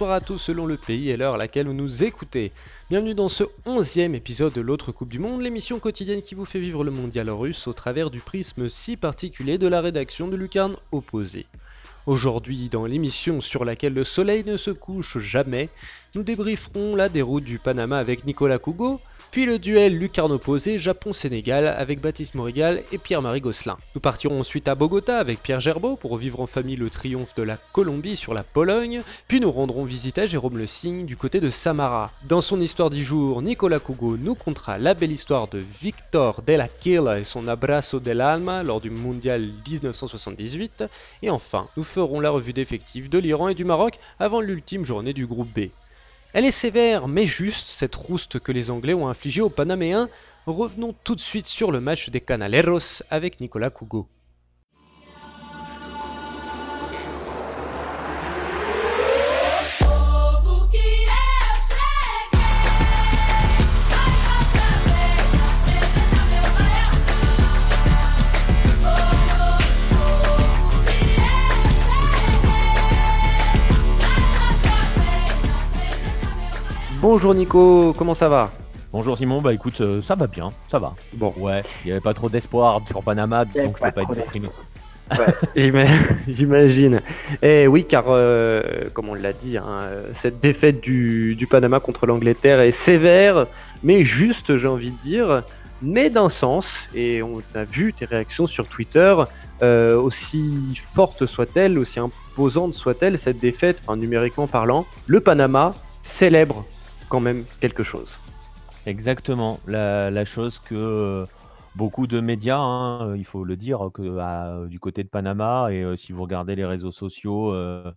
bonsoir à tous selon le pays et l'heure à laquelle vous nous écoutez. Bienvenue dans ce onzième épisode de l'autre Coupe du Monde, l'émission quotidienne qui vous fait vivre le mondial russe au travers du prisme si particulier de la rédaction de Lucarne Opposé. Aujourd'hui, dans l'émission sur laquelle le soleil ne se couche jamais, nous débrieferons la déroute du Panama avec Nicolas Cougo, puis le duel lucarne opposé Japon-Sénégal avec Baptiste Morigal et Pierre-Marie Gosselin. Nous partirons ensuite à Bogota avec Pierre Gerbeau pour vivre en famille le triomphe de la Colombie sur la Pologne, puis nous rendrons visite à Jérôme Le Signe du côté de Samara. Dans son histoire du jour, Nicolas Cougo nous contera la belle histoire de Victor Della Quila et son abrazo del alma lors du mondial 1978, et enfin, nous ferons la revue d'effectifs de l'Iran et du Maroc avant l'ultime journée du groupe B. Elle est sévère mais juste, cette rouste que les Anglais ont infligée aux Panaméens. Revenons tout de suite sur le match des Canaleros avec Nicolas Cougo. Bonjour Nico, comment ça va? Bonjour Simon, bah écoute, euh, ça va bien, ça va. Bon. Ouais, il n'y avait pas trop d'espoir sur Panama, donc je peux pas être déprimé. J'imagine. Et eh oui, car euh, comme on l'a dit, hein, cette défaite du, Panama contre l'Angleterre est sévère, mais juste, j'ai envie de dire, mais d'un sens. Et on a vu tes réactions sur Twitter, euh, aussi forte soit-elle, aussi imposante soit-elle, cette défaite, numériquement parlant, le Panama célèbre quand même quelque chose. Exactement, la, chose que euh, beaucoup de médias, hein, il faut le dire, que du côté de Panama, et euh, si vous regardez les réseaux sociaux euh,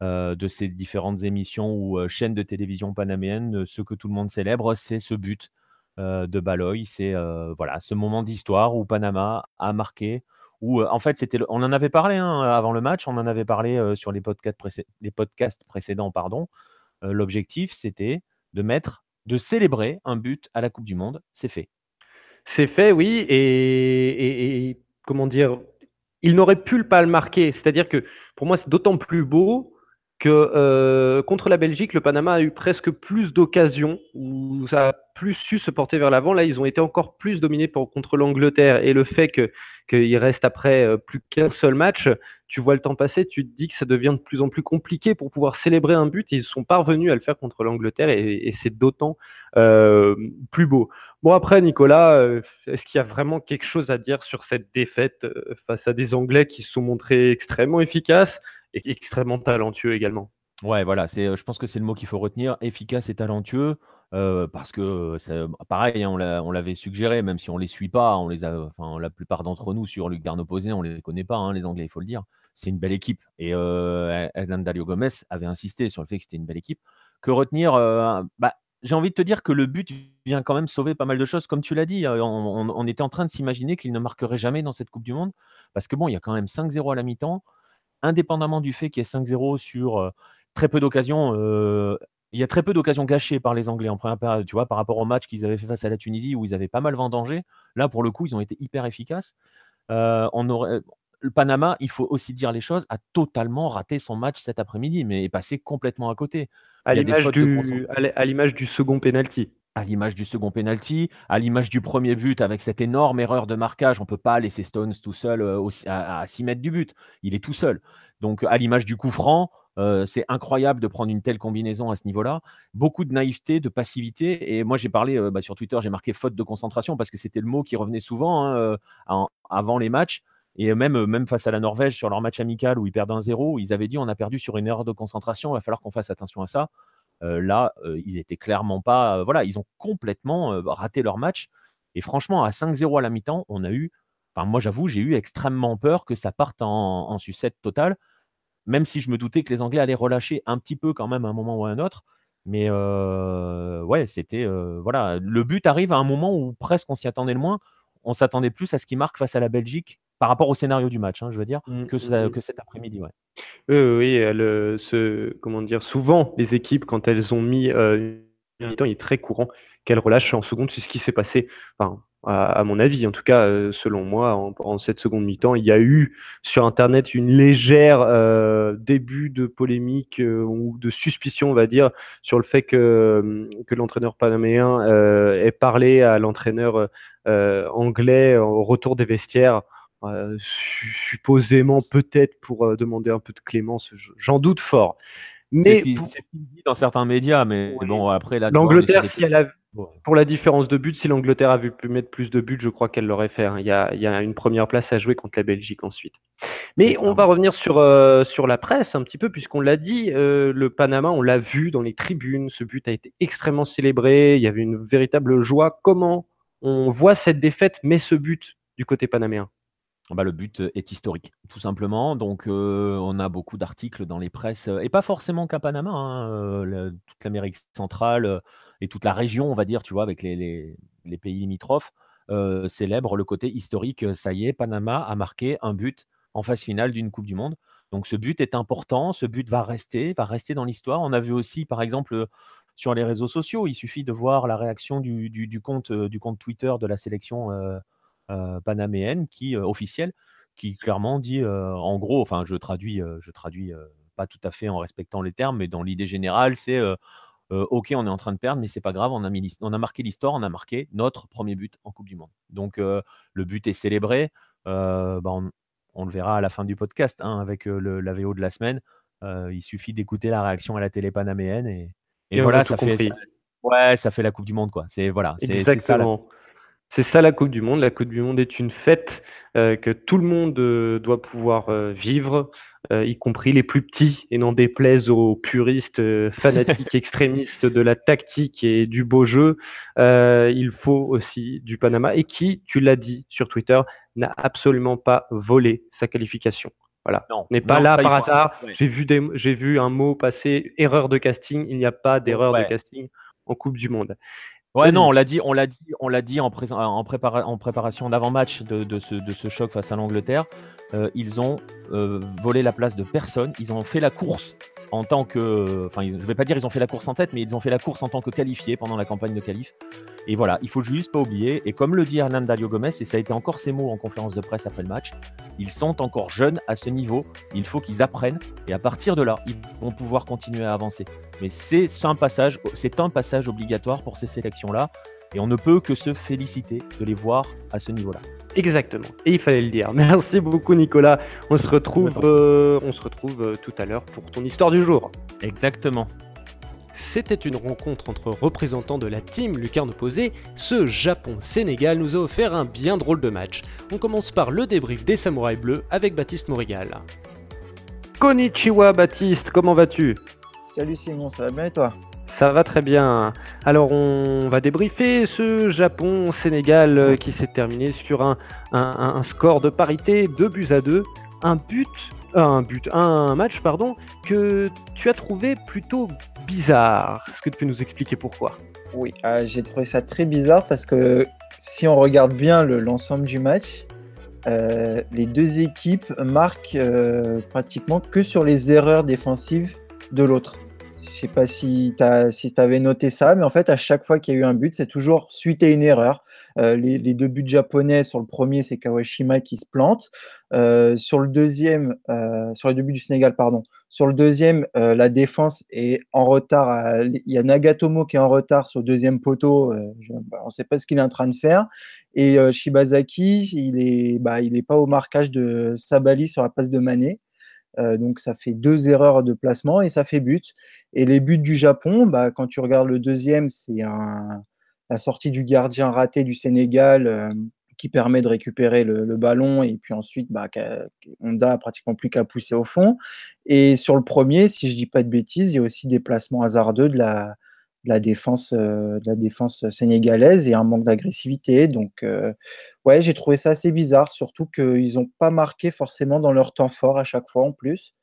de ces différentes émissions ou chaînes de télévision panaméennes, ce que tout le monde célèbre, c'est ce but de Baloy, c'est voilà, ce moment d'histoire où Panama a marqué. Où, en fait, c'était, on en avait parlé hein, avant le match, on en avait parlé sur les podcasts, les podcasts précédents, pardon. L'objectif, c'était de mettre, de célébrer un but à la Coupe du Monde. C'est fait. C'est fait, oui. Et, comment dire, il n'aurait pu pas le marquer. C'est-à-dire que pour moi, c'est d'autant plus beau que euh, contre la Belgique, le Panama a eu presque plus d'occasions, où ça a plus su se porter vers l'avant. Là, ils ont été encore plus dominés contre l'Angleterre. Et le fait qu'il reste après euh, plus qu'un seul match, tu vois le temps passer, tu te dis que ça devient de plus en plus compliqué pour pouvoir célébrer un but. Ils sont parvenus à le faire contre l'Angleterre et, c'est d'autant euh, plus beau. Bon, après, Nicolas, est-ce qu'il y a vraiment quelque chose à dire sur cette défaite face à des Anglais qui se sont montrés extrêmement efficaces et extrêmement talentueux également? Ouais, voilà, euh, je pense que c'est le mot qu'il faut retenir, efficace et talentueux, euh, parce que c'est pareil, hein, on l'avait suggéré, même si on les suit pas, on les a, enfin, la plupart d'entre nous sur le garde opposé, on les connaît pas, hein, les Anglais, il faut le dire. C'est une belle équipe. Et euh, Dario Gomez avait insisté sur le fait que c'était une belle équipe. Que retenir euh, bah, J'ai envie de te dire que le but vient quand même sauver pas mal de choses. Comme tu l'as dit, on, on, était en train de s'imaginer qu'il ne marquerait jamais dans cette Coupe du Monde, parce que bon, il y a quand même 5-0 à la mi-temps indépendamment du fait qu'il y ait 5-0 sur très peu d'occasions, il y a très peu d'occasions gâchées par les Anglais en première période, tu vois, par rapport au match qu'ils avaient fait face à la Tunisie où ils avaient pas mal vendangé. Là, pour le coup, ils ont été hyper efficaces. on aurait, le Panama, il faut aussi dire les choses, a totalement raté son match cet après-midi, mais est passé complètement à côté. À l'image du, du, second penalty à l'image du second penalty, à l'image du premier but avec cette énorme erreur de marquage. On ne peut pas laisser Stones tout seul euh, à, 6 mètres du but. Il est tout seul. Donc, à l'image du coup franc, euh, c'est incroyable de prendre une telle combinaison à ce niveau-là. Beaucoup de naïveté, de passivité. Et moi, j'ai parlé euh, bah, sur Twitter, j'ai marqué faute de concentration parce que c'était le mot qui revenait souvent hein, avant les matchs. Et même, même face à la Norvège, sur leur match amical où ils perdent un 0, ils avaient dit on a perdu sur une erreur de concentration, il va falloir qu'on fasse attention à ça là, ils étaient clairement pas. voilà, ils ont complètement raté leur match. Et franchement, à 5-0 à la mi-temps, on a eu. Enfin, moi, j'avoue, j'ai eu extrêmement peur que ça parte en, sucette totale, même si je me doutais que les Anglais allaient relâcher un petit peu quand même à un moment ou à un autre. Mais ouais, c'était. voilà, le but arrive à un moment où presque on s'y attendait le moins. On s'attendait plus à ce qu'il marque face à la Belgique par rapport au scénario du match, hein, je veux dire, mmh, que, mmh, mmh. que cet après-midi. Ouais. oui, ce, comment dire, souvent les équipes, quand elles ont mis euh, temps, il est très courant qu'elles relâchent en seconde. C'est ce qui s'est passé. Enfin, à, mon avis, en tout cas, euh, selon moi, en, cette seconde mi-temps, il y a eu sur Internet une légère euh, début de polémique euh, ou de suspicion, on va dire, sur le fait que, que l'entraîneur panaméen ait parlé à l'entraîneur anglais au retour des vestiaires. Supposément peut-être pour demander un peu de clémence, j'en doute fort. Mais c'est ce qu'il dit dans certains médias, mais bon après l'Angleterre, si elle a pour la différence de but, si l'Angleterre avait pu mettre plus de buts, je crois qu'elle l'aurait fait. Hein. Il, y a, une première place à jouer contre la Belgique ensuite. Mais on va revenir sur, euh, sur la presse un petit peu, puisqu'on l'a dit, euh, le Panama, on l'a vu dans les tribunes, ce but a été extrêmement célébré, il y avait une véritable joie. Comment on voit cette défaite, mais ce but du côté panaméen? Bah, le but est historique, tout simplement. Donc, on a beaucoup d'articles dans les presses, et pas forcément qu'à Panama, hein, toute l'Amérique centrale et toute la région, on va dire, tu vois, avec les, pays limitrophes, célèbrent le côté historique. Ça y est, Panama a marqué un but en phase finale d'une Coupe du Monde. Donc, ce but est important, ce but va rester, va rester dans l'histoire. On a vu aussi, par exemple, sur les réseaux sociaux, il suffit de voir la réaction du, compte, du compte Twitter de la sélection panaméenne qui euh, officielle qui clairement dit euh, en gros, enfin je traduis, je traduis pas tout à fait en respectant les termes, mais dans l'idée générale, c'est ok, on est en train de perdre, mais c'est pas grave, on a, on a marqué l'histoire, on a marqué notre premier but en Coupe du Monde. Donc le but est célébré. Bah, on, le verra à la fin du podcast hein, avec le, la VO de la semaine. il suffit d'écouter la réaction à la télé panaméenne et, voilà, ça fait, ça, ouais, ça fait la Coupe du Monde quoi. C'est voilà, c'est ça. C'est ça la Coupe du Monde. La Coupe du Monde est une fête euh, que tout le monde euh, doit pouvoir euh, vivre, y compris les plus petits, et n'en déplaise aux puristes fanatiques extrémistes de la tactique et du beau jeu. il faut aussi du Panama et qui, tu l'as dit sur Twitter, n'a absolument pas volé sa qualification. Voilà. N'est pas là par hasard. J'ai vu, j'ai vu un mot passer erreur de casting. Il n'y a pas d'erreur de casting en Coupe du Monde. Ouais, non, on l'a dit, on l'a dit, on l'a dit en, en, préparation d'avant-match de, ce, choc face à l'Angleterre. Euh, ils ont euh, volé la place de personne. Ils ont fait la course en tant que. Enfin, je ne vais pas dire ils ont fait la course en tête, mais ils ont fait la course en tant que qualifiés pendant la campagne de qualif. Et voilà, il faut juste pas oublier. Et comme le dit Hernan Dario Gomez, et ça a été encore ses mots en conférence de presse après le match, ils sont encore jeunes à ce niveau. Il faut qu'ils apprennent. Et à partir de là, ils vont pouvoir continuer à avancer. Mais c'est un passage obligatoire pour ces sélections-là. Et on ne peut que se féliciter de les voir à ce niveau-là. Exactement. Et il fallait le dire. Merci beaucoup Nicolas. On se retrouve, euh, on se retrouve euh, tout à l'heure pour ton histoire du jour. Exactement. C'était une rencontre entre représentants de la team Lucarne opposée. Ce Japon-Sénégal nous a offert un bien drôle de match. On commence par le débrief des Samouraïs Bleus avec Baptiste Morigal. Konnichiwa Baptiste, comment vas-tu? Salut Simon, ça va bien et toi? Ça va très bien. Alors on va débriefer ce Japon-Sénégal euh, qui s'est terminé sur un, score de parité 2 buts à 2. Un but, euh, un but, un match pardon, que tu as trouvé plutôt bizarre. Est-ce que tu peux nous expliquer pourquoi? Oui, euh, j'ai trouvé ça très bizarre parce que si on regarde bien l'ensemble du match, les deux équipes marquent pratiquement que sur les erreurs défensives de l'autre. Sais pas si tu avais noté ça, mais en fait, à chaque fois qu'il y a eu un but, c'est toujours suite à une erreur. Euh, les, deux buts japonais, sur le premier, c'est Kawashima qui se plante. Euh, sur le deuxième, euh, sur les deux buts du Sénégal, pardon. Sur le deuxième, la défense est en retard. Il y a Nagatomo qui est en retard sur le deuxième poteau. Bah, on ne sait pas ce qu'il est en train de faire. Et Shibazaki, il n'est bah, pas au marquage de Sabali sur la passe de Mané. Euh, donc ça fait deux erreurs de placement et ça fait but. Et les buts du Japon, bah, quand tu regardes le deuxième, c'est la sortie du gardien raté du Sénégal euh, qui permet de récupérer le, ballon et puis ensuite bah, Honda a pratiquement plus qu'à pousser au fond. Et sur le premier, si je dis pas de bêtises, il y a aussi des placements hasardeux de la, la défense, euh, de la défense sénégalaise et un manque d'agressivité. Donc, euh, ouais, j'ai trouvé ça assez bizarre, surtout qu'ils n'ont pas marqué forcément dans leur temps fort à chaque fois en plus.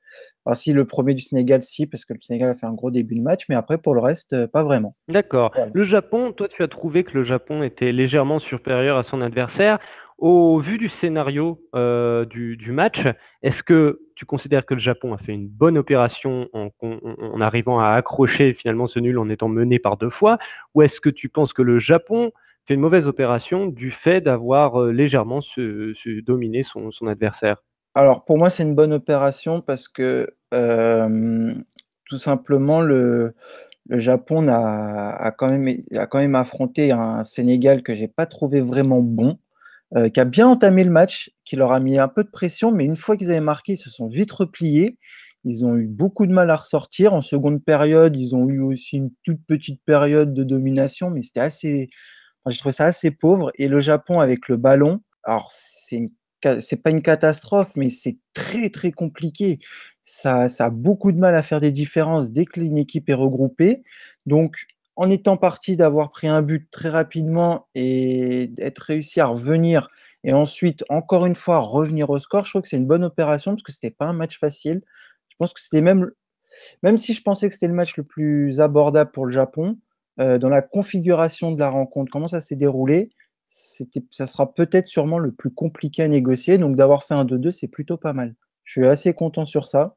Alors, si le premier du Sénégal, si, parce que le Sénégal a fait un gros début de match, mais après, pour le reste, euh, pas vraiment. D'accord. Le Japon, toi, tu as trouvé que le Japon était légèrement supérieur à son adversaire. Au vu du scénario euh, du, match, est-ce que tu considères que le Japon a fait une bonne opération en, arrivant à accrocher finalement ce nul en étant mené par deux fois Ou est-ce que tu penses que le Japon fait une mauvaise opération du fait d'avoir légèrement dominé son, adversaire? Alors pour moi, c'est une bonne opération parce que tout simplement, le, le Japon a, quand même, a quand même affronté un Sénégal que j'ai pas trouvé vraiment bon, euh, qui a bien entamé le match, qui leur a mis un peu de pression, mais une fois qu'ils avaient marqué, ils se sont vite repliés. Ils ont eu beaucoup de mal à ressortir. En seconde période, ils ont eu aussi une toute petite période de domination, mais c'était assez. J'ai trouvé ça assez pauvre. Et le Japon avec le ballon, alors c'est une pas une catastrophe, mais c'est très très compliqué. Ça, ça a beaucoup de mal à faire des différences dès que une équipe est regroupée. Donc, en étant parti d'avoir pris un but très rapidement et d'être réussi à revenir et ensuite encore une fois revenir au score, je trouve que c'est une bonne opération parce que c'était pas un match facile. Je pense que c'était même, même si je pensais que c'était le match le plus abordable pour le Japon, euh, dans la configuration de la rencontre, comment ça s'est déroulé, ça sera peut-être sûrement le plus compliqué à négocier. Donc d'avoir fait un 2-2, c'est plutôt pas mal. Je suis assez content sur ça.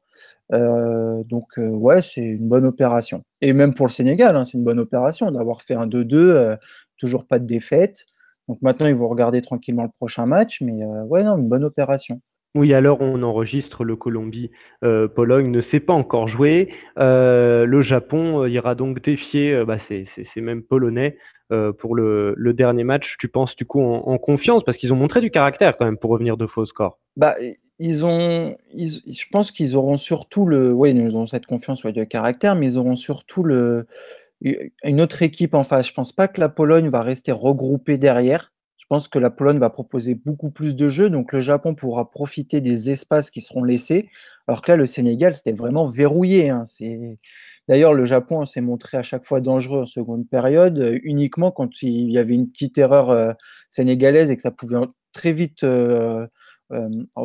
Euh, donc euh, ouais, c'est une bonne opération. Et même pour le Sénégal, hein, c'est une bonne opération d'avoir fait un 2-2, euh, toujours pas de défaite. Donc maintenant, ils vont regarder tranquillement le prochain match, mais ouais, non, une bonne opération. Oui, alors on enregistre le Colombie-Pologne ne s'est pas encore joué. le Japon ira donc défier bah, ces, mêmes Polonais pour le, dernier match. Tu penses du coup en, confiance? Parce qu'ils ont montré du caractère quand même pour revenir de faux scores. Bah, ils ont, je pense qu'ils auront surtout le, oui, ils ont cette confiance ouais, de caractère, mais ils auront surtout le, une autre équipe en face. Je pense pas que la Pologne va rester regroupée derrière. Je pense que la Pologne va proposer beaucoup plus de jeux, donc le Japon pourra profiter des espaces qui seront laissés, alors que là, le Sénégal, c'était vraiment verrouillé. Hein. D'ailleurs, le Japon s'est montré à chaque fois dangereux en seconde période, euh, uniquement quand il y avait une petite erreur euh, sénégalaise et que ça pouvait très vite euh,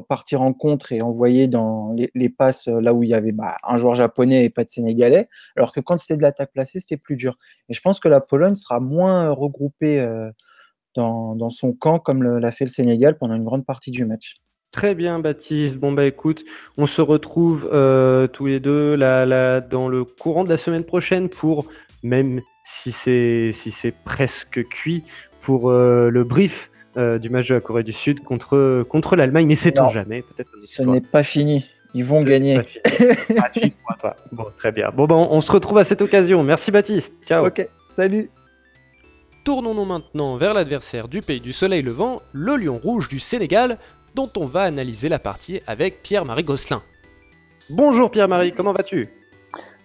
partir en contre et envoyer dans les, passes là où il y avait bah, un joueur japonais et pas de sénégalais, alors que quand c'était de l'attaque placée, c'était plus dur. Et je pense que la Pologne sera moins regroupée dans, son camp comme l'a fait le Sénégal pendant une grande partie du match. Très bien, Baptiste. Bon, bah écoute, on se retrouve euh, tous les deux là, dans le courant de la semaine prochaine pour, même si c'est si presque cuit, pour euh, le brief euh, du match de la Corée du Sud contre, contre l'Allemagne. Mais c'est on jamais. Peut-être Ce n'est pas fini. Ils vont gagner. Ah, bon, très bien. Bon, bah, on se retrouve à cette occasion. Merci, Baptiste. Ciao. Ok, salut. Tournons-nous maintenant vers l'adversaire du pays du soleil levant, le lion rouge du Sénégal, dont on va analyser la partie avec Pierre-Marie Gosselin. Bonjour Pierre-Marie, comment vas-tu?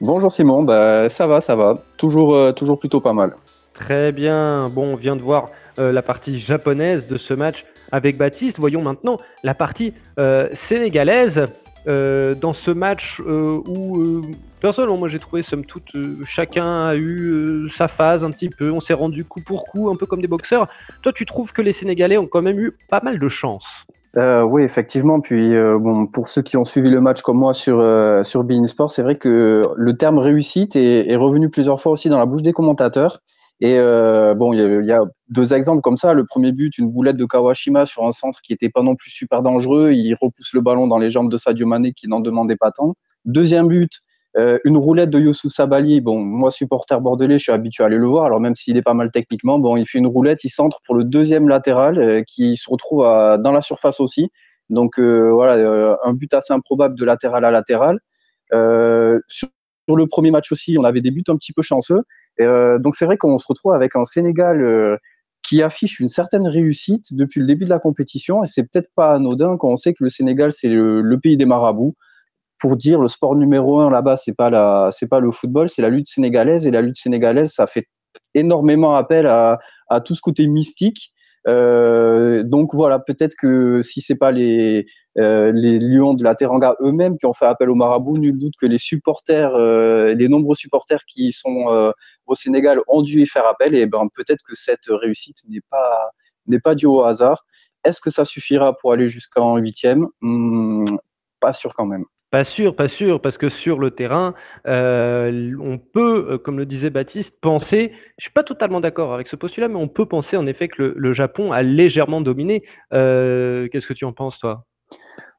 Bonjour Simon, bah, ça va, ça va. Toujours, euh, toujours plutôt pas mal. Très bien, bon, on vient de voir euh, la partie japonaise de ce match avec Baptiste. Voyons maintenant la partie euh, sénégalaise. dans ce match où Personnellement, moi j'ai trouvé, somme toute, euh, chacun a eu euh, sa phase un petit peu, on s'est rendu coup pour coup, un peu comme des boxeurs. Toi, tu trouves que les Sénégalais ont quand même eu pas mal de chance euh, oui, effectivement. Puis, bon, pour ceux qui ont suivi le match comme moi sur sur Bein Sport, c'est vrai que le terme réussite est, revenu plusieurs fois aussi dans la bouche des commentateurs. Et bon, il y, a deux exemples comme ça. Le premier but, une boulette de Kawashima sur un centre qui n'était pas non plus super dangereux. Il repousse le ballon dans les jambes de Sadio Mané qui n'en demandait pas tant. Deuxième but, euh, une roulette de Youssouf Sabali, bon, moi supporter bordelais, je suis habitué à aller le voir. Alors même s'il est pas mal techniquement, bon, il fait une roulette, il centre pour le deuxième latéral euh, qui se retrouve dans la surface aussi. Donc euh, voilà, un but assez improbable de latéral à latéral. Sur, le premier match aussi, on avait des buts un petit peu chanceux. donc c'est vrai qu'on se retrouve avec un Sénégal qui affiche une certaine réussite depuis le début de la compétition. Et c'est peut-être pas anodin quand on sait que le Sénégal c'est le pays des marabouts pour dire le sport numéro un là-bas, c'est pas la, c'est pas le football, c'est la lutte sénégalaise et la lutte sénégalaise, ça fait énormément appel à, à tout ce côté mystique. Euh, donc voilà, peut-être que si c'est pas les euh, les lions de la Teranga eux-mêmes qui ont fait appel au marabout, nul doute que les supporters, euh, les nombreux supporters qui sont euh, au Sénégal ont dû y faire appel. Et ben peut-être que cette réussite n'est pas n'est pas due au hasard. Est-ce que ça suffira pour aller jusqu'en huitième? Hmm, Pas sûr quand même. Pas sûr, pas sûr, parce que sur le terrain, on peut, comme le disait Baptiste, penser, je suis pas totalement d'accord avec ce postulat, mais on peut penser en effet que le, Japon a légèrement dominé. Qu'est-ce que tu en penses, toi?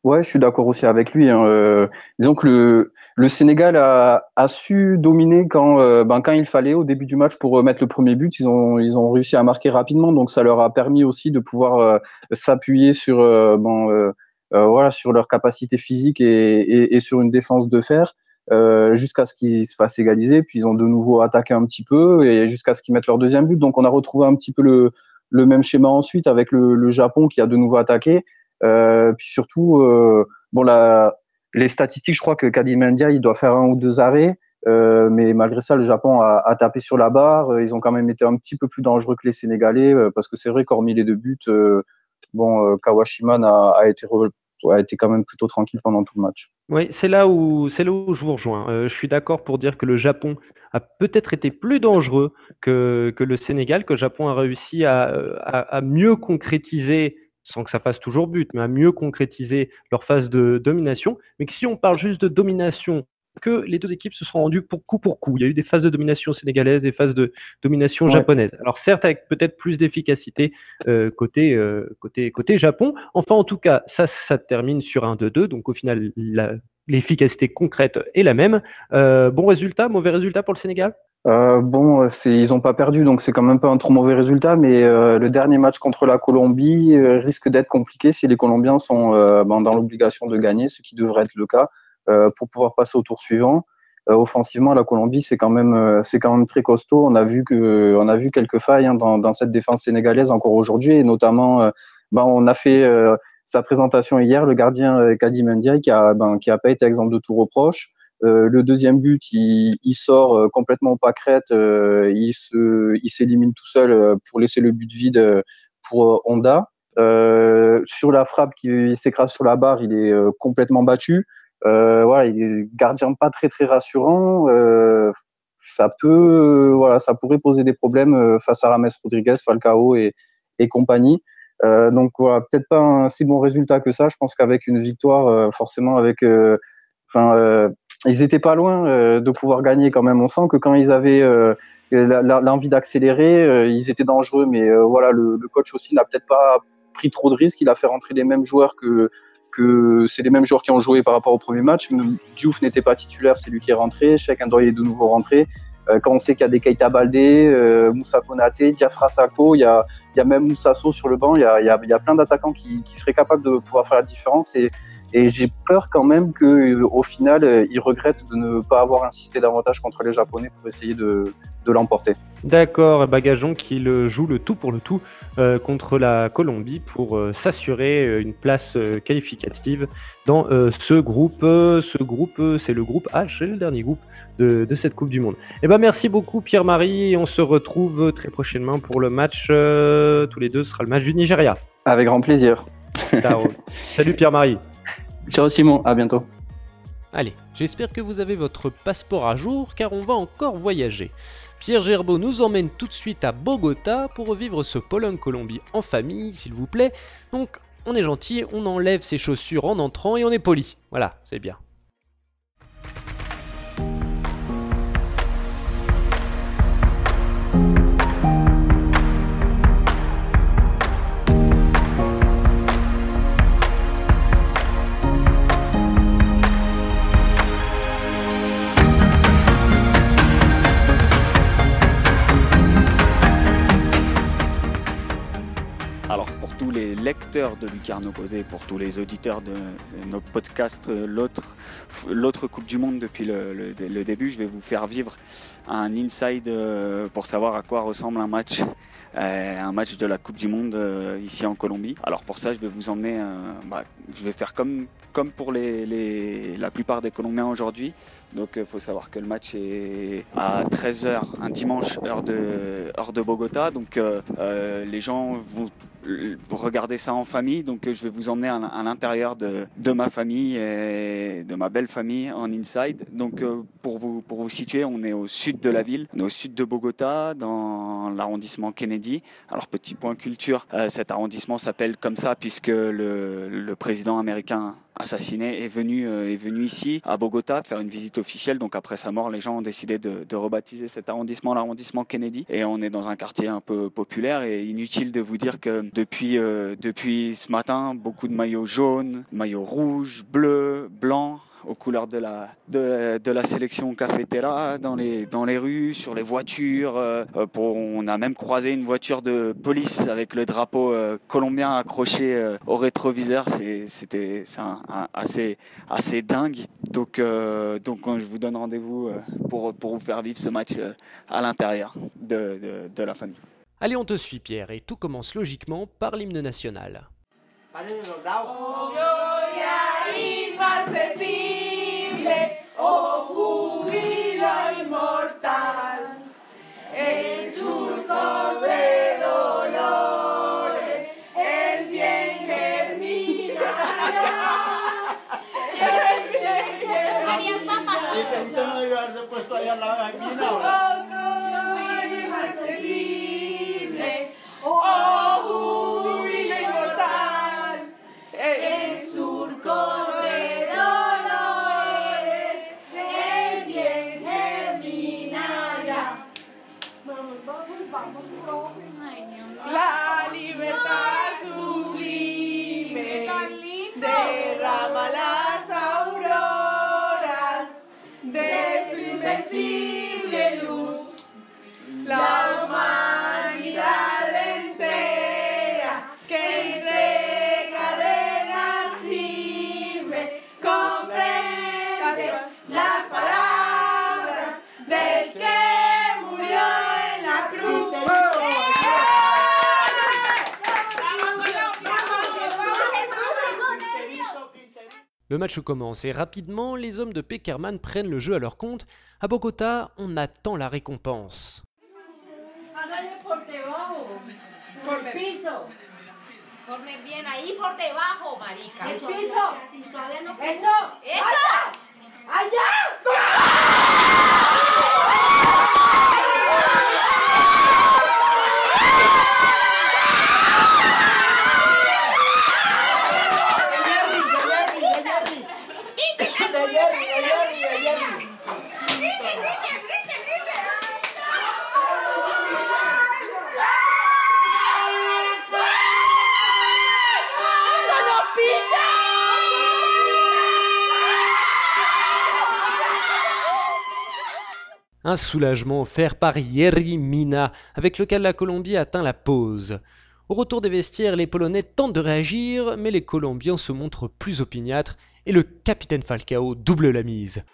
Ouais, je suis d'accord aussi avec lui. Hein. disons que le, le Sénégal a, a, su dominer quand, euh, ben, quand il fallait au début du match pour mettre le premier but. Ils ont, ils ont réussi à marquer rapidement, donc ça leur a permis aussi de pouvoir euh, s'appuyer sur, euh, bon, voilà, sur leur capacité physique et, et, et, sur une défense de fer jusqu'à ce qu'ils se fassent égaliser. Puis ils ont de nouveau attaqué un petit peu et jusqu'à ce qu'ils mettent leur deuxième but. Donc on a retrouvé un petit peu le, le même schéma ensuite avec le, le Japon qui a de nouveau attaqué. Puis surtout, bon la les statistiques, je crois que Kadimendia, il doit faire un ou deux arrêts. Euh, mais malgré ça, le Japon a, tapé sur la barre. Euh, ils ont quand même été un petit peu plus dangereux que les Sénégalais, euh, parce que c'est vrai qu'hormis les deux buts, euh, bon, Kawashima a, été a été quand même plutôt tranquille pendant tout le match. Oui, c'est là où c'est là où je vous rejoins. je suis d'accord pour dire que le Japon a peut-être été plus dangereux que, que le Sénégal, que le Japon a réussi à mieux concrétiser sans que ça fasse toujours but, mais à mieux concrétiser leur phase de domination. Mais que si on parle juste de domination, que les deux équipes se sont rendues pour coup pour coup. Il y a eu des phases de domination sénégalaise, des phases de domination ouais. japonaise. Alors certes avec peut-être plus d'efficacité euh, côté, euh, côté, côté Japon. Enfin en tout cas, ça, ça termine sur un 2-2. Donc au final, l'efficacité concrète est la même. Euh, bon résultat, mauvais résultat pour le Sénégal? Euh, bon, ils n'ont pas perdu, donc c'est quand même pas un trop mauvais résultat, mais euh, le dernier match contre la Colombie euh, risque d'être compliqué si les Colombiens sont euh, ben, dans l'obligation de gagner, ce qui devrait être le cas, euh, pour pouvoir passer au tour suivant. offensivement, la Colombie, c'est quand même, c'est quand même très costaud. On a vu que, on a vu quelques failles hein, dans, dans, cette défense sénégalaise encore aujourd'hui, et notamment, ben, on a fait sa présentation hier, le gardien Kadi Mendia, qui a, ben, qui a pas été exemple de tout reproche. Euh, le deuxième but, il, sort euh, complètement pas crête, euh, il se, il s'élimine tout seul pour laisser le but vide pour Honda. sur la frappe qui s'écrase sur la barre, il est complètement battu. voilà, il est gardien pas très très rassurant. ça peut, voilà, ça pourrait poser des problèmes face à Rames Rodriguez, Falcao et, et compagnie. Donc voilà, peut-être pas un si bon résultat que ça. Je pense qu'avec une victoire, forcément avec, euh, ils étaient pas loin euh, de pouvoir gagner quand même. On sent que quand ils avaient euh, l'envie d'accélérer, ils étaient dangereux. Mais voilà, le, coach aussi n'a peut-être pas pris trop de risques. Il a fait rentrer les mêmes joueurs que c'est les mêmes joueurs qui ont joué par rapport au premier match. Diouf n'était pas titulaire, c'est lui qui est rentré. Chacun doit est de nouveau rentré. quand on sait qu'il y a des Keita Baldé, Moussa Konaté, Diafra Sako, il y a, il y a même sur le banc. Il y a, plein d'attaquants qui, seraient capables de pouvoir faire la différence. Et j'ai peur quand même qu'au final, euh, ils regrettent de ne pas avoir insisté davantage contre les Japonais pour essayer de, de l'emporter. D'accord, Bagageon qui le joue le tout pour le tout euh, contre la Colombie pour euh, s'assurer euh, une place euh, qualificative dans euh, ce groupe. ce groupe, c'est le groupe H, c'est le dernier groupe de, de, cette Coupe du Monde. Eh ben, merci beaucoup Pierre-Marie. On se retrouve très prochainement pour le match. tous les deux, ce sera le match du Nigeria. Avec grand plaisir. Salut Pierre-Marie. Ciao Simon, à bientôt. Allez, j'espère que vous avez votre passeport à jour car on va encore voyager. Pierre Gerbeau nous emmène tout de suite à Bogota pour revivre ce Pologne-Colombie en famille, s'il vous plaît. Donc, on est gentil, on enlève ses chaussures en entrant et on est poli. Voilà, c'est bien. Lecteurs de Lucarne Opposé, pour tous les auditeurs de notre podcast, l'autre, l'autre Coupe du Monde depuis le, début, je vais vous faire vivre un inside euh, pour savoir à quoi ressemble un match, euh, un match de la Coupe du Monde euh, ici en Colombie. Alors pour ça, je vais vous emmener, bah, je vais faire comme, comme pour la plupart des Colombiens aujourd'hui. Donc il faut savoir que le match est à 13h un dimanche heure de, Bogota. Donc les gens vont vous regardez ça en famille, donc je vais vous emmener à l'intérieur de, ma famille et de ma belle famille en inside. Donc pour vous, pour vous situer, on est au sud de la ville, au sud de Bogota, dans l'arrondissement Kennedy. Alors petit point culture, euh, cet arrondissement s'appelle comme ça puisque le président américain assassiné est venu euh, est venu ici à Bogota faire une visite officielle. Donc après sa mort, les gens ont décidé de, de rebaptiser cet arrondissement l'arrondissement Kennedy. Et on est dans un quartier un peu populaire. Et inutile de vous dire que depuis euh, depuis ce matin, beaucoup de maillots jaunes, maillots rouges, bleus, blancs aux couleurs de la, de, de la sélection Cafetera dans les, dans les rues, sur les voitures. euh, pour, on a même croisé une voiture de police avec le drapeau euh, colombien accroché euh, au rétroviseur. C'était c'est un- un- assez, assez dingue. Donc, euh, donc euh, je vous donne rendez-vous euh, pour, pour vous faire vivre ce match euh, à l'intérieur de, de, de la famille. Allez, on te suit Pierre, et tout commence logiquement par l'hymne national. Gloria Carita no debe haberse puesto ahí al la mina. Luz. La humanidad entera que entre cadenas firme comprende las palabras Le match commence et rapidement, les hommes de Peckerman prennent le jeu à leur compte. À Bogota, on attend la récompense. Un soulagement offert par Yerry Mina, avec lequel la Colombie atteint la pause. Au retour des vestiaires, les Polonais tentent de réagir, mais les Colombiens se montrent plus opiniâtres et le capitaine Falcao double la mise.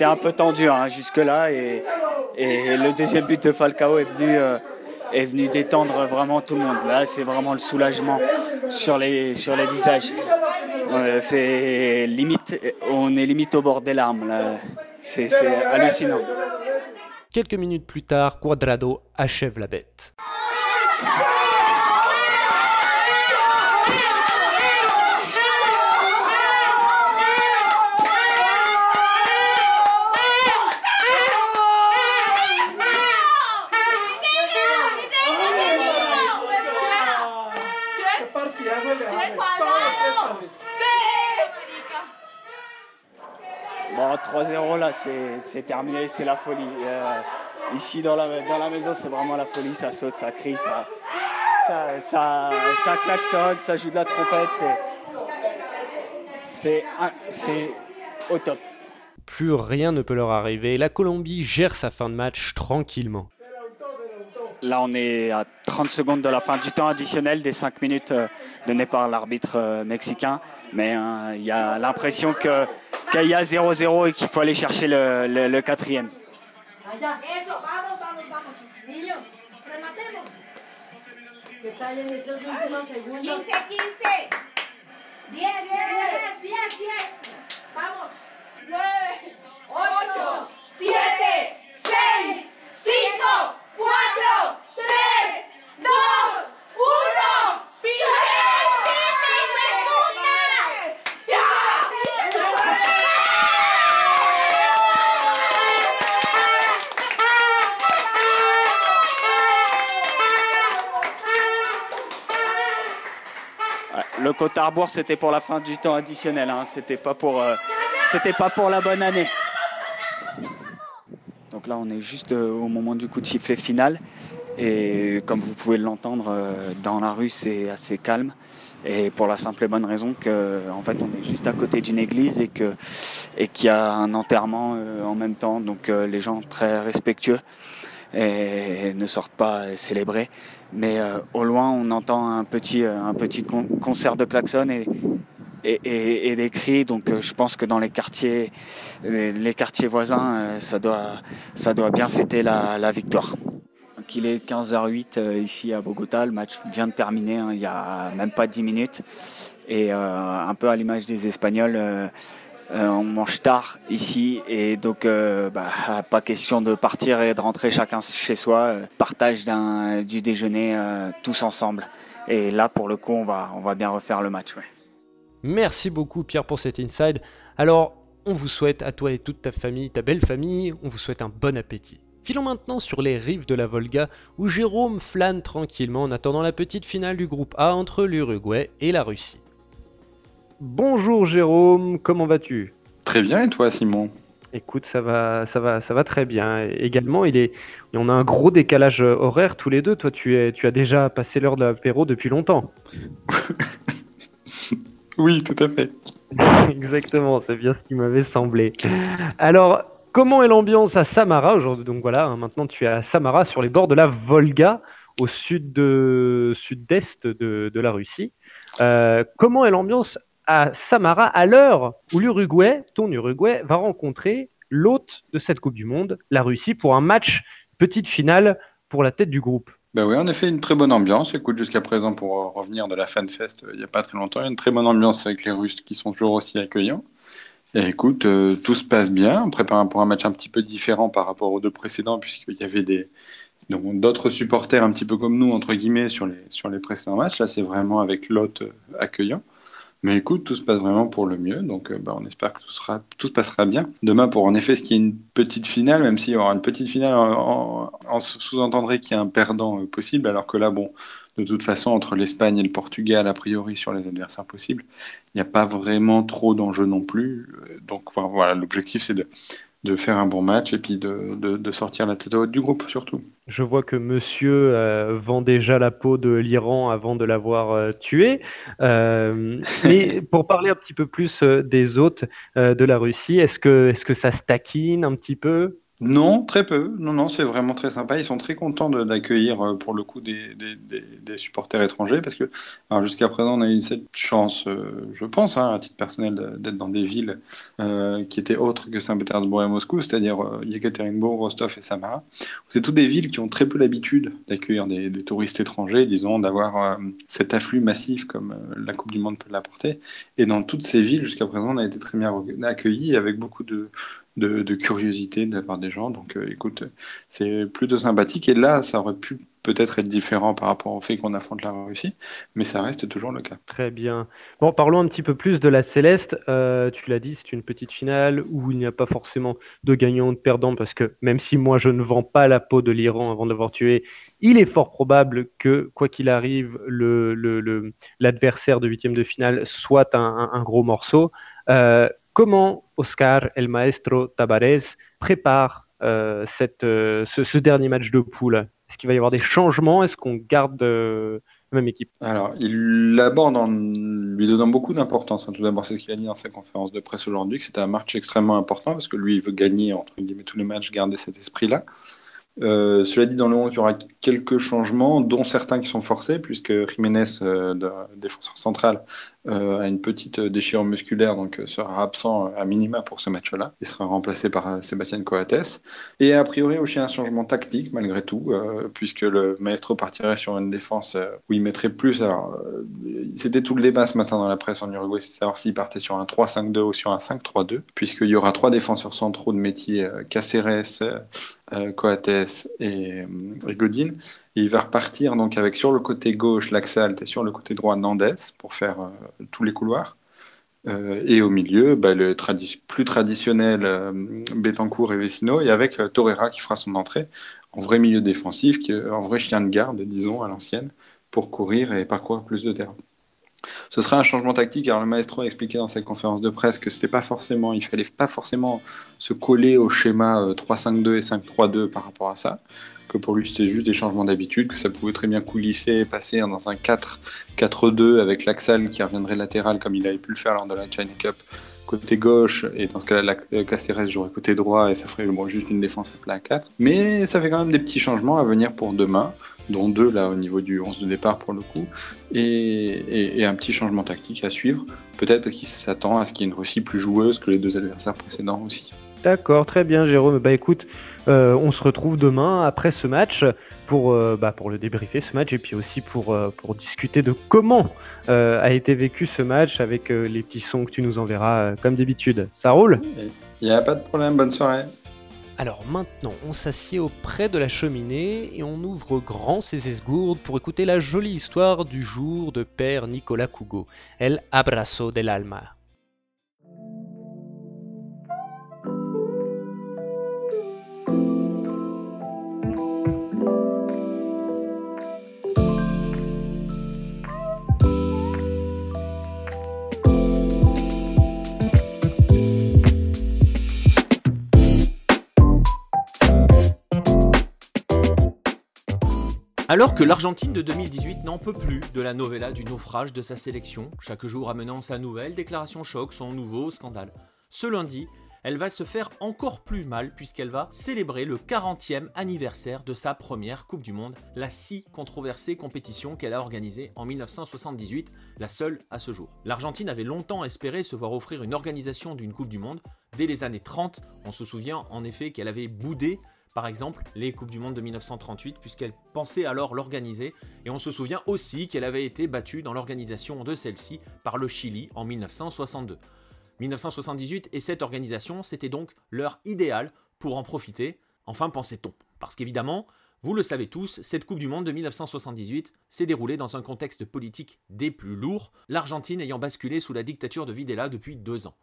Un peu tendu hein, jusque-là et, le deuxième but de Falcao est venu, euh, est venu détendre vraiment tout le monde. Là, c'est vraiment le soulagement sur les, sur les visages. Euh, limite, on est limite au bord des larmes. C'est hallucinant. Quelques minutes plus tard, Cuadrado achève la bête. C'est terminé, c'est la folie. Euh, ici dans la, dans la maison, c'est vraiment la folie. Ça saute, ça crie, ça, ça, ça, ça klaxonne, ça joue de la trompette. c'est- au top. Plus rien ne peut leur arriver, la Colombie gère sa fin de match tranquillement. Là, on est à 30 secondes de la fin du temps additionnel des 5 minutes euh, données par l'arbitre euh, mexicain. Mais euh, il y a l'impression que- qu'il y a 0-0 et qu'il faut aller chercher le, le- le quatrième. Allá. Eso, vamos, vamos, vamos. Niños, le côte d'Arbour, c'était pour la fin du temps additionnel. Hein. C'était pas pour, euh, c'était pas pour la bonne année. Donc là, on est juste euh, au moment du coup de sifflet final. Et comme vous pouvez l'entendre, euh, dans la rue, c'est assez calme. Et pour la simple et bonne raison que, fait, on est juste à côté d'une église et que et qu'il y a un enterrement en même temps. Donc les gens très respectueux et ne sortent pas célébrer. Mais euh, au loin, on entend un petit euh, un petit con- concert de klaxons et et, des cris. Donc euh, je pense que dans les quartiers les, quartiers voisins, ça doit ça doit bien fêter la, victoire. Donc il est 15h08 euh, ici à Bogota. Le match vient de terminer hein, il y a même pas 10 minutes. Et un peu à l'image des Espagnols, euh, on mange tard ici. Et donc euh, bah, pas question de partir et de rentrer chacun chez soi. Euh, Partage du déjeuner tous ensemble. Et là pour le coup on va, on va bien refaire le match. Merci beaucoup Pierre pour cet inside. Alors, on vous souhaite à toi et toute ta famille, ta belle famille, on vous souhaite un bon appétit. Filons maintenant sur les rives de la Volga où Jérôme flâne tranquillement en attendant la petite finale du groupe A entre l'Uruguay et la Russie. Bonjour Jérôme, comment vas-tu? Très bien, et toi, Simon? Écoute, ça va, ça va, ça va très bien. Et également, il est, on a un gros décalage horaire tous les deux. Toi, tu es, tu as déjà passé l'heure de l'apéro depuis longtemps. Oui, tout à fait. Exactement, c'est bien ce qui m'avait semblé. Alors, comment est l'ambiance à Samara aujourd'hui? Donc voilà, hein, maintenant tu es à Samara sur les bords de la Volga, au sud de sud-est de, de la Russie. Euh, comment est l'ambiance à Samara à l'heure où l'Uruguay, ton Uruguay, va rencontrer l'hôte de cette Coupe du Monde, la Russie, pour un match petite finale pour la tête du groupe Ben oui, en effet, une très bonne ambiance. Écoute, jusqu'à présent, pour revenir de la FanFest euh, il n'y a pas très longtemps, il y a une très bonne ambiance avec les Russes qui sont toujours aussi accueillants. Et écoute, euh, tout se passe bien. On prépare pour un match un petit peu différent par rapport aux deux précédents, puisqu'il y avait des d'autres supporters un petit peu comme nous, entre guillemets, sur les, sur les précédents matchs. Là, c'est vraiment avec l'hôte euh, accueillant. Mais écoute, tout se passe vraiment pour le mieux, donc euh, bah, on espère que tout, sera, tout se passera bien. Demain, pour en effet, ce qui est une petite finale, même s'il y aura une petite finale, en sous-entendrait qu'il y a un perdant euh, possible, alors que là, bon, de toute façon, entre l'Espagne et le Portugal, a priori, sur les adversaires possibles, il n'y a pas vraiment trop d'enjeux non plus. Euh, Donc voilà, l'objectif, c'est de, de faire un bon match et puis de, de, de sortir la tête haute du groupe, surtout. Je vois que monsieur euh, vend déjà la peau de l'Iran avant de l'avoir euh, tué. Euh, mais pour parler un petit peu plus des hôtes de la Russie, est-ce que, est-ce que ça se taquine un petit peu? Non, très peu. Non, non, c'est vraiment très sympa. Ils sont très contents d'accueillir euh, pour le coup des, des, des- des supporters étrangers parce que jusqu'à présent, on a eu cette chance, euh, je pense, hein, à titre personnel, d'être dans des villes euh, qui étaient autres que Saint-Pétersbourg et Moscou, c'est-à-dire euh, Yekaterinbourg, Rostov et Samara. C'est toutes des villes qui ont très peu l'habitude d'accueillir des, des touristes étrangers, disons, d'avoir cet afflux massif comme la Coupe du Monde peut l'apporter. Et dans toutes ces villes, jusqu'à présent, on a été très bien accueillis avec beaucoup de, de, curiosité de la part des gens. Donc, euh, écoute, c'est plutôt sympathique. Et là, ça aurait pu peut-être être différent par rapport au fait qu'on affronte la Russie, mais ça reste toujours le cas. Très bien. Bon, parlons un petit peu plus de la Céleste. Euh, tu l'as dit, c'est une petite finale où il n'y a pas forcément de gagnant ou de perdant parce que même si moi je ne vends pas la peau de l'Iran avant de l'avoir tué, il est fort probable que, quoi qu'il arrive, le, le- le- l'adversaire de huitième de finale soit un gros morceau. Euh, comment Oscar El Maestro Tabarez prépare euh, euh, ce, dernier match de poule? Est-ce qu'il va y avoir des changements? Est-ce qu'on garde euh, la même équipe? Alors, il l'aborde en lui donnant beaucoup d'importance. hein. Tout d'abord, c'est ce qu'il a dit dans sa conférence de presse aujourd'hui, que c'était un match extrêmement important parce que lui, il veut gagner entre guillemets tous les matchs, garder cet esprit-là. Cela dit, dans le 11, il y aura quelques changements, dont certains qui sont forcés, puisque Jiménez, défenseur central, euh, a une petite déchirure musculaire, donc euh, sera absent euh, à minima pour ce match-là. Il sera remplacé par Sébastien Coates. Et a priori aussi un changement tactique, malgré tout, puisque le maestro partirait sur une défense où il mettrait plus. Alors, c'était tout le débat ce matin dans la presse en Uruguay, c'est savoir s'il partait sur un 3-5-2 ou sur un 5-3-2, puisqu'il y aura trois défenseurs centraux de métier, euh, Coates et, et Godin. Il va repartir donc avec sur le côté gauche Laxalt et sur le côté droit Nandes pour faire euh, tous les couloirs. Euh, et au milieu, bah, le plus traditionnel euh, Betancourt et Vecino, et avec Torreira qui fera son entrée en vrai milieu défensif, en vrai chien de garde, disons, à l'ancienne, pour courir et parcourir plus de terrain. Ce serait un changement tactique. Alors le maestro a expliqué dans sa conférence de presse que c'était pas forcément, il fallait pas forcément se coller au schéma euh, 3-5-2 et 5-3-2 par rapport à ça. Que pour lui c'était juste des changements d'habitude, que ça pouvait très bien coulisser et passer dans un 4-4-2 avec l'Axal qui reviendrait latéral comme il avait pu le faire lors de la China Cup côté gauche et dans ce cas-là la- Caceres jouerait côté droit et ça ferait juste une défense à plat à 4. Mais ça fait quand même des petits changements à venir pour demain, dont deux là au niveau du 11 de départ pour le coup et, et- et un petit changement tactique à suivre. Peut-être parce qu'il s'attend à ce qu'il y ait une Russie plus joueuse que les deux adversaires précédents aussi. D'accord, très bien, Jérôme. Bah écoute, euh, on se retrouve demain après ce match pour, euh, bah, pour le débriefer ce match et puis aussi pour, euh, pour discuter de comment euh, a été vécu ce match avec euh, les petits sons que tu nous enverras euh, comme d'habitude. Ça roule? Il n'y a pas de problème, bonne soirée. Alors maintenant, on s'assied auprès de la cheminée et on ouvre grand ses esgourdes pour écouter la jolie histoire du jour de père Nicolas Cougo, El Abrazo del Alma. Alors que l'Argentine de 2018 n'en peut plus de la novella du naufrage de sa sélection, chaque jour amenant sa nouvelle déclaration choc, son nouveau scandale. Ce lundi, elle va se faire encore plus mal puisqu'elle va célébrer le 40e anniversaire de sa première Coupe du Monde, la si controversée compétition qu'elle a organisée en 1978, la seule à ce jour. L'Argentine avait longtemps espéré se voir offrir une organisation d'une Coupe du Monde. Dès les années 30, on se souvient en effet qu'elle avait boudé par exemple les Coupes du Monde de 1938, puisqu'elle pensait alors l'organiser, et on se souvient aussi qu'elle avait été battue dans l'organisation de celle-ci par le Chili en 1962. 1978 et cette organisation, c'était donc l'heure idéale pour en profiter, enfin pensait-on. Parce qu'évidemment, vous le savez tous, cette Coupe du Monde de 1978 s'est déroulée dans un contexte politique des plus lourds, l'Argentine ayant basculé sous la dictature de Videla depuis deux ans.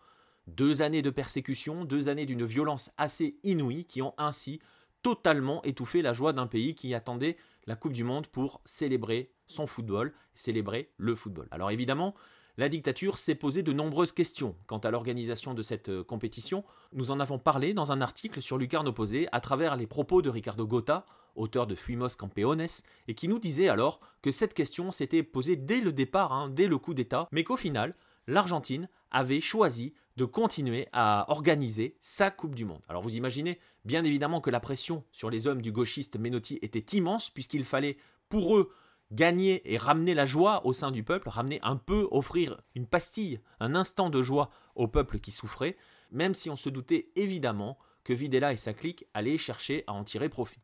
Deux années de persécution, deux années d'une violence assez inouïe qui ont ainsi totalement étouffé la joie d'un pays qui attendait la Coupe du Monde pour célébrer son football, célébrer le football. Alors évidemment, la dictature s'est posé de nombreuses questions quant à l'organisation de cette euh, compétition. Nous en avons parlé dans un article sur Lucarne Opposé à travers les propos de Ricardo Gota, auteur de Fuimos Campeones, et qui nous disait alors que cette question s'était posée dès le départ, hein, dès le coup d'État, mais qu'au final, l'Argentine avait choisi de continuer à organiser sa Coupe du Monde. Alors vous imaginez bien évidemment que la pression sur les hommes du gauchiste Menotti était immense puisqu'il fallait pour eux gagner et ramener la joie au sein du peuple, ramener un peu, offrir une pastille, un instant de joie au peuple qui souffrait, même si on se doutait évidemment que Videla et sa clique allaient chercher à en tirer profit.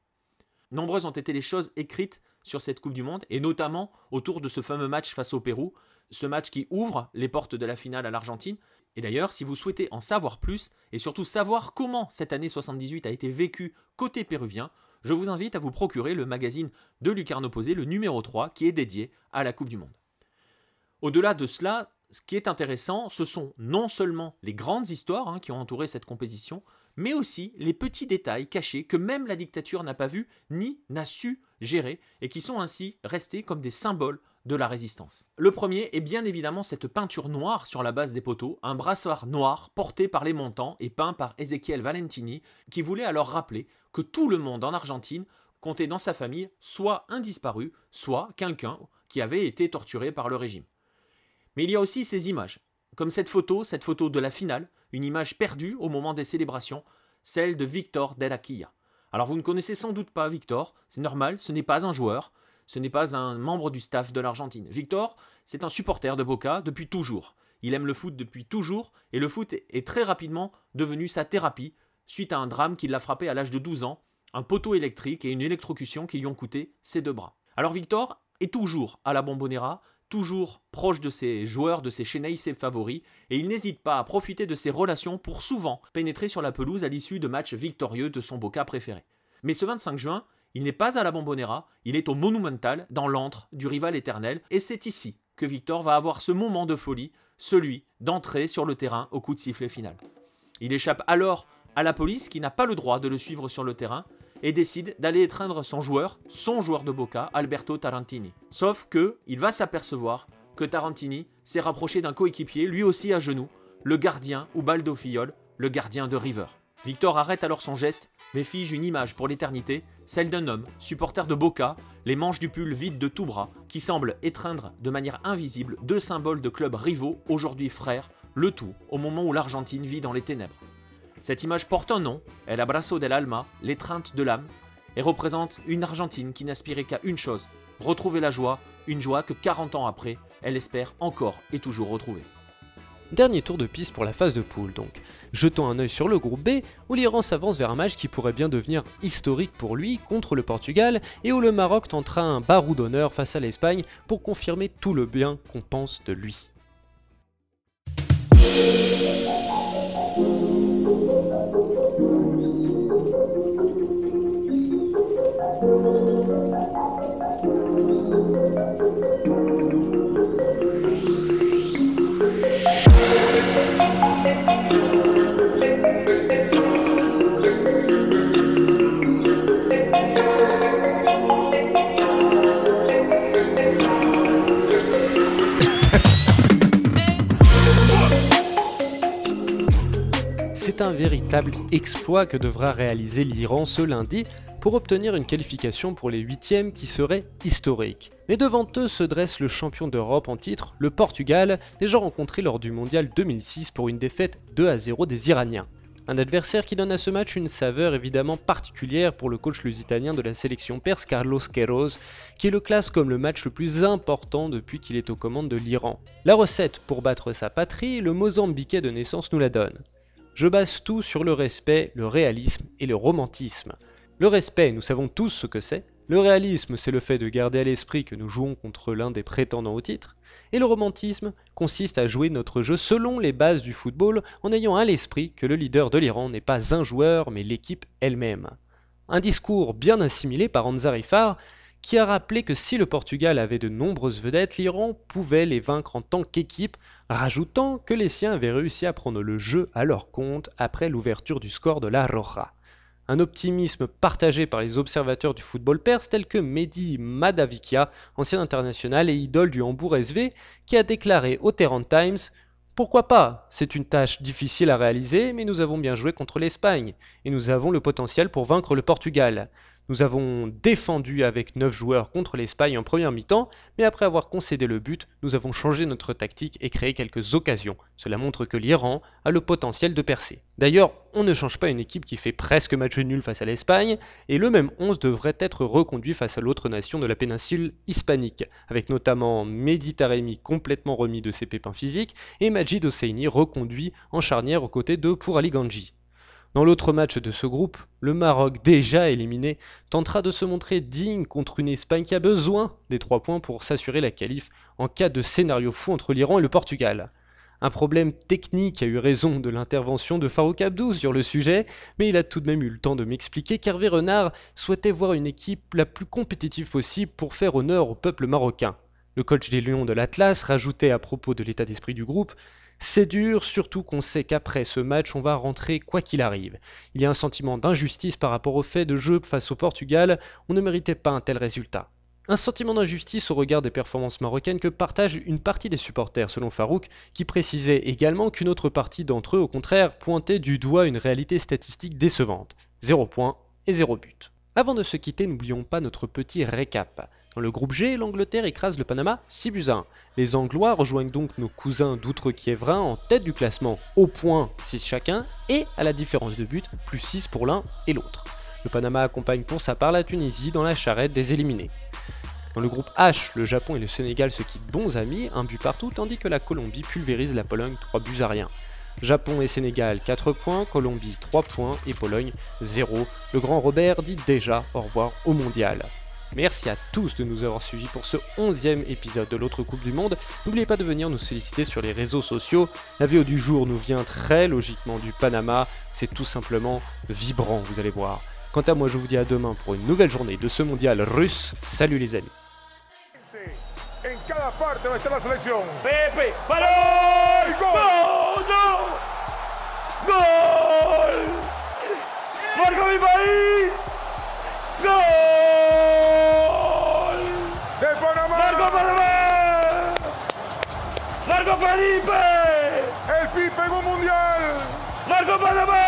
Nombreuses ont été les choses écrites sur cette Coupe du Monde, et notamment autour de ce fameux match face au Pérou, ce match qui ouvre les portes de la finale à l'Argentine. Et d'ailleurs, si vous souhaitez en savoir plus, et surtout savoir comment cette année 78 a été vécue côté péruvien, je vous invite à vous procurer le magazine de Lucarne Opposé, le numéro 3, qui est dédié à la Coupe du Monde. Au-delà de cela, ce qui est intéressant, ce sont non seulement les grandes histoires hein, qui ont entouré cette compétition, mais aussi les petits détails cachés que même la dictature n'a pas vu ni n'a su gérer et qui sont ainsi restés comme des symboles de la résistance. Le premier est bien évidemment cette peinture noire sur la base des poteaux, un brassard noir porté par les montants et peint par Ezequiel Valentini, qui voulait alors rappeler que tout le monde en Argentine comptait dans sa famille soit un disparu, soit quelqu'un qui avait été torturé par le régime. Mais il y a aussi ces images, comme cette photo, cette photo de la finale, une image perdue au moment des célébrations, celle de Victor Delaquilla. Alors vous ne connaissez sans doute pas Victor, c'est normal, ce n'est pas un joueur, ce n'est pas un membre du staff de l'Argentine. Victor, c'est un supporter de Boca depuis toujours. Il aime le foot depuis toujours et le foot est très rapidement devenu sa thérapie suite à un drame qui l'a frappé à l'âge de 12 ans, un poteau électrique et une électrocution qui lui ont coûté ses deux bras. Alors Victor est toujours à la Bombonera, toujours proche de ses joueurs, de ses ses favoris, et il n'hésite pas à profiter de ses relations pour souvent pénétrer sur la pelouse à l'issue de matchs victorieux de son Boca préféré. Mais ce 25 juin, il n'est pas à la Bombonera, il est au Monumental, dans l'antre du rival éternel, et c'est ici que Victor va avoir ce moment de folie, celui d'entrer sur le terrain au coup de sifflet final. Il échappe alors à la police qui n'a pas le droit de le suivre sur le terrain et décide d'aller étreindre son joueur, son joueur de Boca, Alberto Tarantini. Sauf que il va s'apercevoir que Tarantini s'est rapproché d'un coéquipier, lui aussi à genoux, le gardien Ubaldo Fillol, le gardien de River. Victor arrête alors son geste, mais fige une image pour l'éternité, celle d'un homme, supporter de Boca, les manches du pull vides de tout bras, qui semble étreindre de manière invisible deux symboles de clubs rivaux, aujourd'hui frères, le tout au moment où l'Argentine vit dans les ténèbres. Cette image porte un nom, El Abrazo del Alma, l'étreinte de l'âme, et représente une Argentine qui n'aspirait qu'à une chose, retrouver la joie, une joie que 40 ans après, elle espère encore et toujours retrouver. Dernier tour de piste pour la phase de poule donc. Jetons un œil sur le groupe B, où l'Iran s'avance vers un match qui pourrait bien devenir historique pour lui contre le Portugal, et où le Maroc tentera un barou d'honneur face à l'Espagne pour confirmer tout le bien qu'on pense de lui. Un véritable exploit que devra réaliser l'Iran ce lundi pour obtenir une qualification pour les huitièmes qui serait historique. Mais devant eux se dresse le champion d'Europe en titre, le Portugal, déjà rencontré lors du mondial 2006 pour une défaite 2 à 0 des Iraniens. Un adversaire qui donne à ce match une saveur évidemment particulière pour le coach lusitanien de la sélection perse Carlos Queiroz, qui le classe comme le match le plus important depuis qu'il est aux commandes de l'Iran. La recette pour battre sa patrie, le Mozambiquais de naissance nous la donne. Je base tout sur le respect, le réalisme et le romantisme. Le respect, nous savons tous ce que c'est. Le réalisme, c'est le fait de garder à l'esprit que nous jouons contre l'un des prétendants au titre. Et le romantisme consiste à jouer notre jeu selon les bases du football en ayant à l'esprit que le leader de l'Iran n'est pas un joueur mais l'équipe elle-même. Un discours bien assimilé par Ansar Ifar qui a rappelé que si le Portugal avait de nombreuses vedettes, l'Iran pouvait les vaincre en tant qu'équipe, rajoutant que les siens avaient réussi à prendre le jeu à leur compte après l'ouverture du score de la Roja. Un optimisme partagé par les observateurs du football perse tels que Mehdi Madavikia, ancien international et idole du Hambourg SV, qui a déclaré au Tehran Times pourquoi pas? C'est une tâche difficile à réaliser, mais nous avons bien joué contre l'Espagne, et nous avons le potentiel pour vaincre le Portugal. Nous avons défendu avec 9 joueurs contre l'Espagne en première mi-temps, mais après avoir concédé le but, nous avons changé notre tactique et créé quelques occasions. Cela montre que l'Iran a le potentiel de percer. D'ailleurs, on ne change pas une équipe qui fait presque match nul face à l'Espagne, et le même 11 devrait être reconduit face à l'autre nation de la péninsule hispanique, avec notamment Mehdi Taremi complètement remis de ses pépins physiques et Majid Hosseini reconduit en charnière aux côtés de Pourali Ganji. Dans l'autre match de ce groupe, le Maroc, déjà éliminé, tentera de se montrer digne contre une Espagne qui a besoin des trois points pour s'assurer la qualif en cas de scénario fou entre l'Iran et le Portugal. Un problème technique a eu raison de l'intervention de Farouk Abdou sur le sujet, mais il a tout de même eu le temps de m'expliquer qu'Hervé Renard souhaitait voir une équipe la plus compétitive possible pour faire honneur au peuple marocain. Le coach des Lions de l'Atlas rajoutait à propos de l'état d'esprit du groupe c'est dur, surtout qu'on sait qu'après ce match, on va rentrer quoi qu'il arrive. Il y a un sentiment d'injustice par rapport au fait de jeu face au Portugal, on ne méritait pas un tel résultat. Un sentiment d'injustice au regard des performances marocaines que partage une partie des supporters, selon Farouk, qui précisait également qu'une autre partie d'entre eux, au contraire, pointait du doigt une réalité statistique décevante. 0 points et 0 but. Avant de se quitter, n'oublions pas notre petit récap. Dans le groupe G, l'Angleterre écrase le Panama 6 buts 1. Les Anglois rejoignent donc nos cousins d'outre-Kiévrin en tête du classement, au point 6 chacun, et à la différence de but, plus 6 pour l'un et l'autre. Le Panama accompagne pour sa part la Tunisie dans la charrette des éliminés. Dans le groupe H, le Japon et le Sénégal se quittent bons amis, un but partout, tandis que la Colombie pulvérise la Pologne 3 buts à rien. Japon et Sénégal 4 points, Colombie 3 points et Pologne 0. Le grand Robert dit déjà au revoir au mondial. Merci à tous de nous avoir suivis pour ce 11e épisode de l'autre Coupe du Monde. N'oubliez pas de venir nous solliciter sur les réseaux sociaux. La vidéo du jour nous vient très logiquement du Panama. C'est tout simplement vibrant, vous allez voir. Quant à moi, je vous dis à demain pour une nouvelle journée de ce mondial russe. Salut les amis. En cada parte donde está la selección. Pepe, balón, gol, no, gol, marca mi país, gol, Marco Felipe. El Pipe en un mundial. Marco Panamá.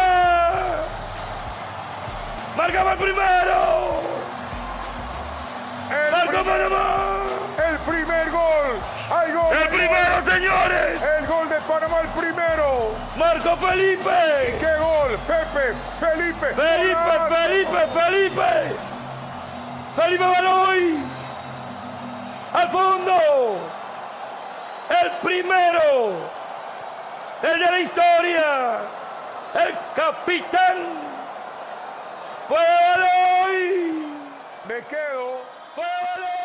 Marcaba el primero. El Marco primer- Panamá. El primer gol. Hay gol. El primero, señores. El gol de Panamá, el primero. Marco Felipe. ¡Qué gol! Pepe, Felipe. Felipe, golazo. Felipe, Felipe. Felipe Baloy. Al fondo. El primero. El de la historia. El capitán. Fue Baloy. Me quedo. Fue Baloy.